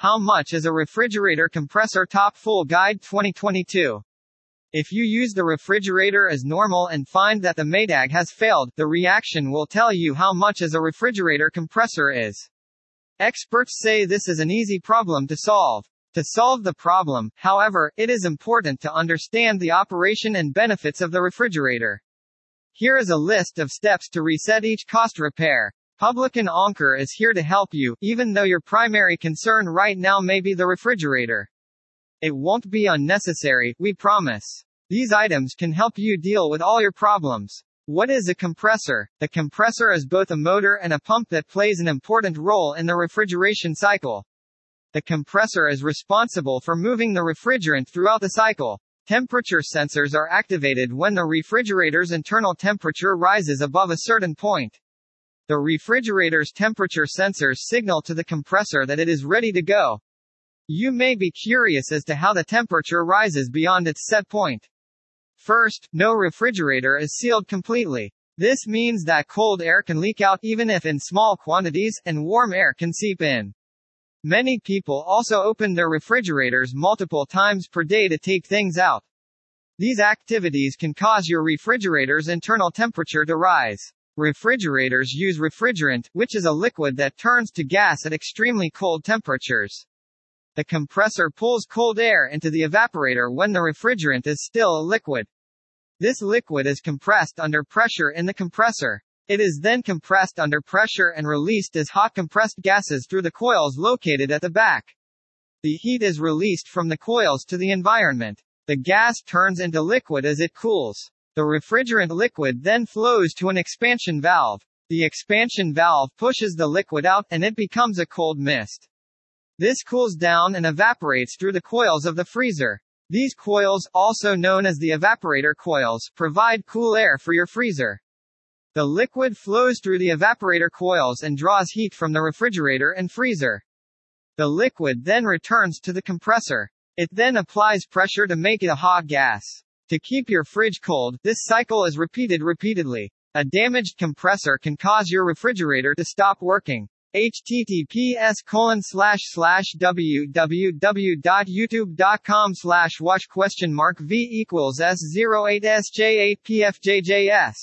How much is a refrigerator compressor top full guide 2022? If you use the refrigerator as normal and find that the Maytag has failed, the reaction will tell you how much as a refrigerator compressor is. Experts say this is an easy problem to solve. To solve the problem, however, it is important to understand the operation and benefits of the refrigerator. Here is a list of steps to reset each cost repair. Publican Anker is here to help you, even though your primary concern right now may be the refrigerator. It won't be unnecessary, we promise. These items can help you deal with all your problems. What is a compressor? The compressor is both a motor and a pump that plays an important role in the refrigeration cycle. The compressor is responsible for moving the refrigerant throughout the cycle. Temperature sensors are activated when the refrigerator's internal temperature rises above a certain point. The refrigerator's temperature sensors signal to the compressor that it is ready to go. You may be curious as to how the temperature rises beyond its set point. First, no refrigerator is sealed completely. This means that cold air can leak out even if in small quantities, and warm air can seep in. Many people also open their refrigerators multiple times per day to take things out. These activities can cause your refrigerator's internal temperature to rise. Refrigerators use refrigerant, which is a liquid that turns to gas at extremely cold temperatures. The compressor pulls cold air into the evaporator when the refrigerant is still a liquid. This liquid is compressed under pressure in the compressor. It is then compressed under pressure and released as hot compressed gases through the coils located at the back. The heat is released from the coils to the environment. The gas turns into liquid as it cools. The refrigerant liquid then flows to an expansion valve. The expansion valve pushes the liquid out, and it becomes a cold mist. This cools down and evaporates through the coils of the freezer. These coils, also known as the evaporator coils, provide cool air for your freezer. The liquid flows through the evaporator coils and draws heat from the refrigerator and freezer. The liquid then returns to the compressor. It then applies pressure to make it a hot gas. To keep your fridge cold, this cycle is repeated repeatedly. A damaged compressor can cause your refrigerator to stop working https colon slash slash www.youtube.com slash watch question mark v equals s08sj8pfjjs.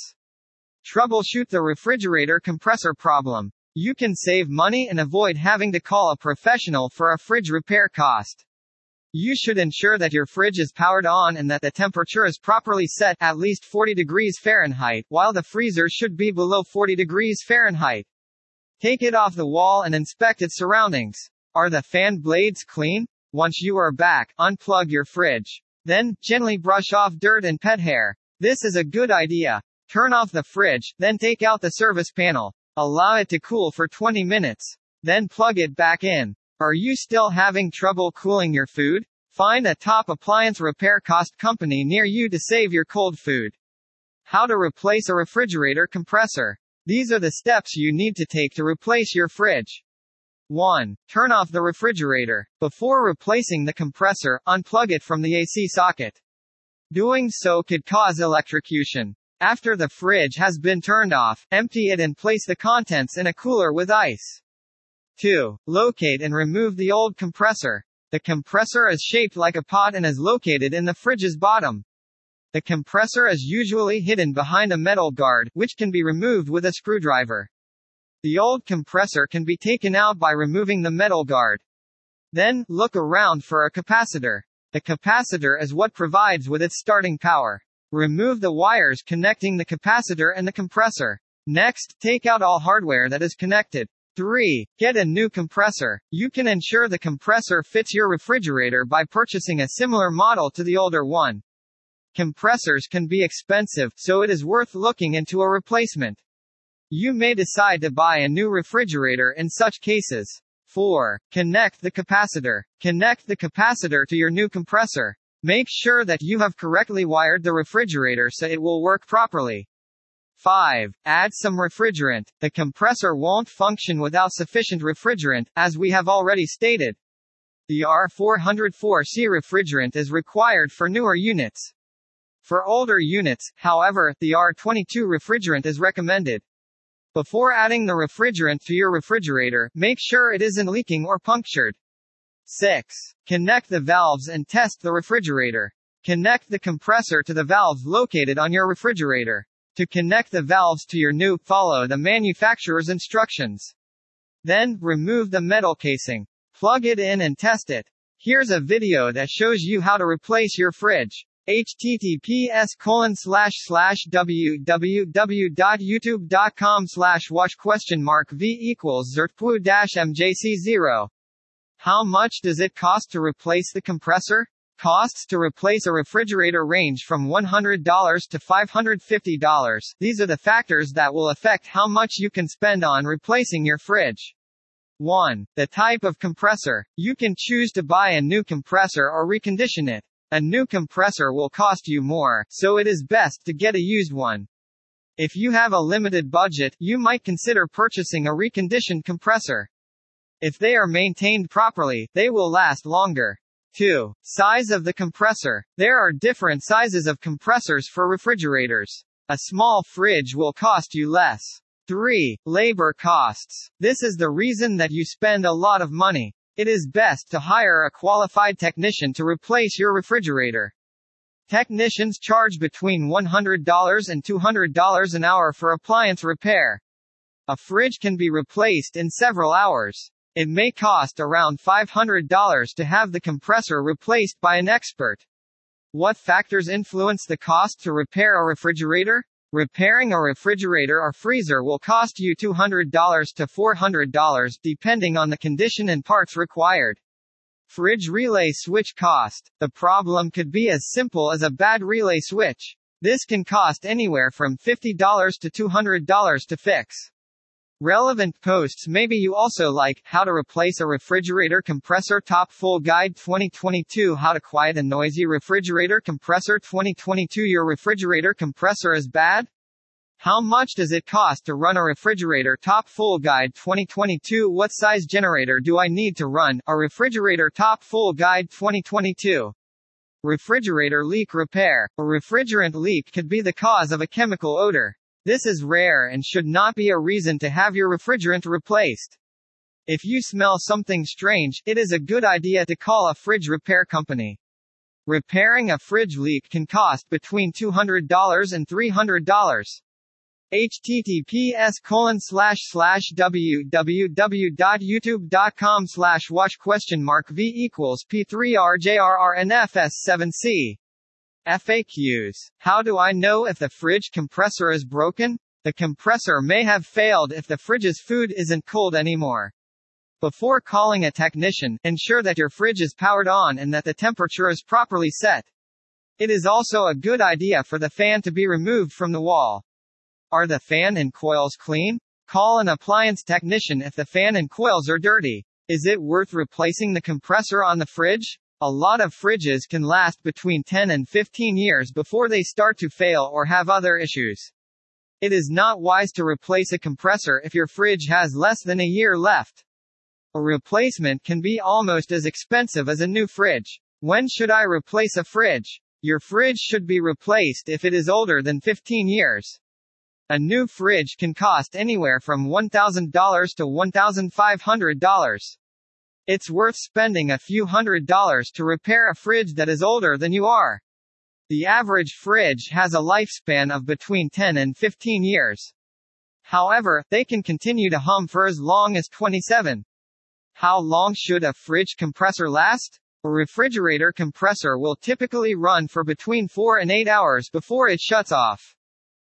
Troubleshoot the refrigerator compressor problem. You can save money and avoid having to call a professional for a fridge repair cost. You should ensure that your fridge is powered on and that the temperature is properly set at least 40 degrees Fahrenheit, while the freezer should be below 40 degrees Fahrenheit. Take it off the wall and inspect its surroundings. Are the fan blades clean? Once you are back, unplug your fridge. Then, gently brush off dirt and pet hair. This is a good idea. Turn off the fridge, then take out the service panel. Allow it to cool for 20 minutes. Then plug it back in. Are you still having trouble cooling your food? Find a top appliance repair cost company near you to save your cold food. How to replace a refrigerator compressor. These are the steps you need to take to replace your fridge. 1. Turn off the refrigerator. Before replacing the compressor, unplug it from the AC socket. Doing so could cause electrocution. After the fridge has been turned off, empty it and place the contents in a cooler with ice. 2. Locate and remove the old compressor. The compressor is shaped like a pot and is located in the fridge's bottom. The compressor is usually hidden behind a metal guard, which can be removed with a screwdriver. The old compressor can be taken out by removing the metal guard. Then, look around for a capacitor. The capacitor is what provides with its starting power. Remove the wires connecting the capacitor and the compressor. Next, take out all hardware that is connected. 3. Get a new compressor. You can ensure the compressor fits your refrigerator by purchasing a similar model to the older one. Compressors can be expensive, so it is worth looking into a replacement. You may decide to buy a new refrigerator in such cases. 4. Connect the capacitor. Connect the capacitor to your new compressor. Make sure that you have correctly wired the refrigerator so it will work properly. 5. Add some refrigerant. The compressor won't function without sufficient refrigerant, as we have already stated. The R404C refrigerant is required for newer units. For older units, however, the R22 refrigerant is recommended. Before adding the refrigerant to your refrigerator, make sure it isn't leaking or punctured. 6. Connect the valves and test the refrigerator. Connect the compressor to the valves located on your refrigerator. To connect the valves to your new, follow the manufacturer's instructions. Then, remove the metal casing. Plug it in and test it. Here's a video that shows you how to replace your fridge. https colon slash slash www.youtube.com slash watch question mark v equals zertpu dash mjc0. How much does it cost to replace the compressor? Costs to replace a refrigerator range from $100 to $550. These are the factors that will affect how much you can spend on replacing your fridge. 1. The type of compressor. You can choose to buy a new compressor or recondition it. A new compressor will cost you more, so it is best to get a used one. If you have a limited budget, you might consider purchasing a reconditioned compressor. If they are maintained properly, they will last longer. 2. Size of the compressor. There are different sizes of compressors for refrigerators. A small fridge will cost you less. 3. Labor costs. This is the reason that you spend a lot of money. It is best to hire a qualified technician to replace your refrigerator. Technicians charge between $100 and $200 an hour for appliance repair. A fridge can be replaced in several hours. It may cost around $500 to have the compressor replaced by an expert. What factors influence the cost to repair a refrigerator? Repairing a refrigerator or freezer will cost you $200 to $400 depending on the condition and parts required. Fridge relay switch cost. The problem could be as simple as a bad relay switch. This can cost anywhere from $50 to $200 to fix. Relevant posts maybe you also like, how to replace a refrigerator compressor top full guide 2022 how to quiet a noisy refrigerator compressor 2022 your refrigerator compressor is bad? How much does it cost to run a refrigerator top full guide 2022 what size generator do I need to run a refrigerator top full guide 2022 Refrigerator leak repair. A refrigerant leak could be the cause of a chemical odor. This is rare and should not be a reason to have your refrigerant replaced. If you smell something strange, it is a good idea to call a fridge repair company. Repairing a fridge leak can cost between $200 and $300 https colon slash slash www.youtube.com slash watch question mark v equals p3rjrrnfs7c FAQs. How do I know if the fridge compressor is broken? The compressor may have failed if the fridge's food isn't cold anymore. Before calling a technician, ensure that your fridge is powered on and that the temperature is properly set. It is also a good idea for the fan to be removed from the wall. Are the fan and coils clean? Call an appliance technician if the fan and coils are dirty. Is it worth replacing the compressor on the fridge? A lot of fridges can last between 10 and 15 years before they start to fail or have other issues. It is not wise to replace a compressor if your fridge has less than a year left. A replacement can be almost as expensive as a new fridge. When should I replace a fridge? Your fridge should be replaced if it is older than 15 years. A new fridge can cost anywhere from $1,000 to $1,500. It's worth spending a few hundred dollars to repair a fridge that is older than you are. The average fridge has a lifespan of between 10 and 15 years. However, they can continue to hum for as long as 27. How long should a fridge compressor last? A refrigerator compressor will typically run for between 4 and 8 hours before it shuts off.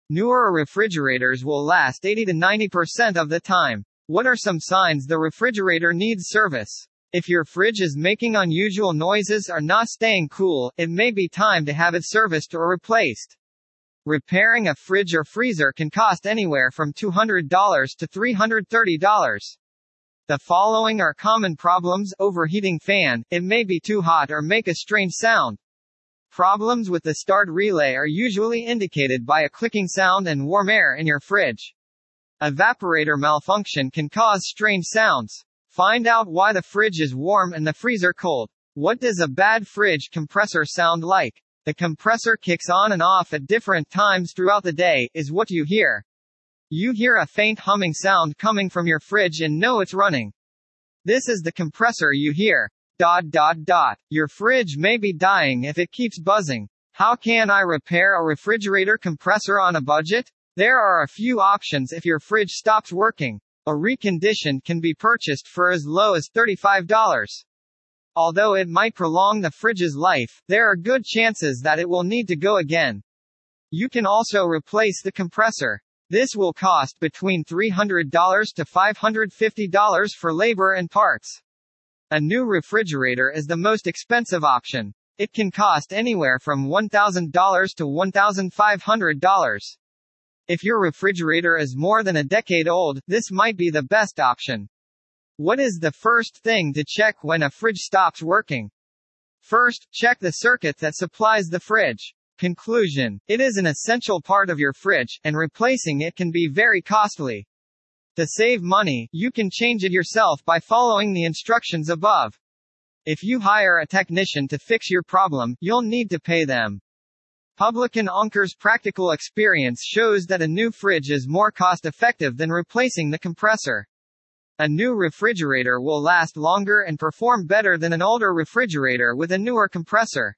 Newer refrigerators will last 80 to 90% of the time. What are some signs the refrigerator needs service? If your fridge is making unusual noises or not staying cool, it may be time to have it serviced or replaced. Repairing a fridge or freezer can cost anywhere from $200 to $330. The following are common problems overheating fan, it may be too hot or make a strange sound. Problems with the start relay are usually indicated by a clicking sound and warm air in your fridge. Evaporator malfunction can cause strange sounds. Find out why the fridge is warm and the freezer cold. What does a bad fridge compressor sound like? The compressor kicks on and off at different times throughout the day, is what you hear. You hear a faint humming sound coming from your fridge and know it's running. This is the compressor you hear. Dot dot dot. Your fridge may be dying if it keeps buzzing. How can I repair a refrigerator compressor on a budget? There are a few options if your fridge stops working. A reconditioned can be purchased for as low as $35. Although it might prolong the fridge's life, there are good chances that it will need to go again. You can also replace the compressor. This will cost between $300 to $550 for labor and parts. A new refrigerator is the most expensive option. It can cost anywhere from $1,000 to $1,500. If your refrigerator is more than a decade old, this might be the best option. What is the first thing to check when a fridge stops working? First, check the circuit that supplies the fridge. Conclusion. It is an essential part of your fridge, and replacing it can be very costly. To save money, you can change it yourself by following the instructions above. If you hire a technician to fix your problem, you'll need to pay them. Publican Anker's practical experience shows that a new fridge is more cost effective than replacing the compressor. A new refrigerator will last longer and perform better than an older refrigerator with a newer compressor.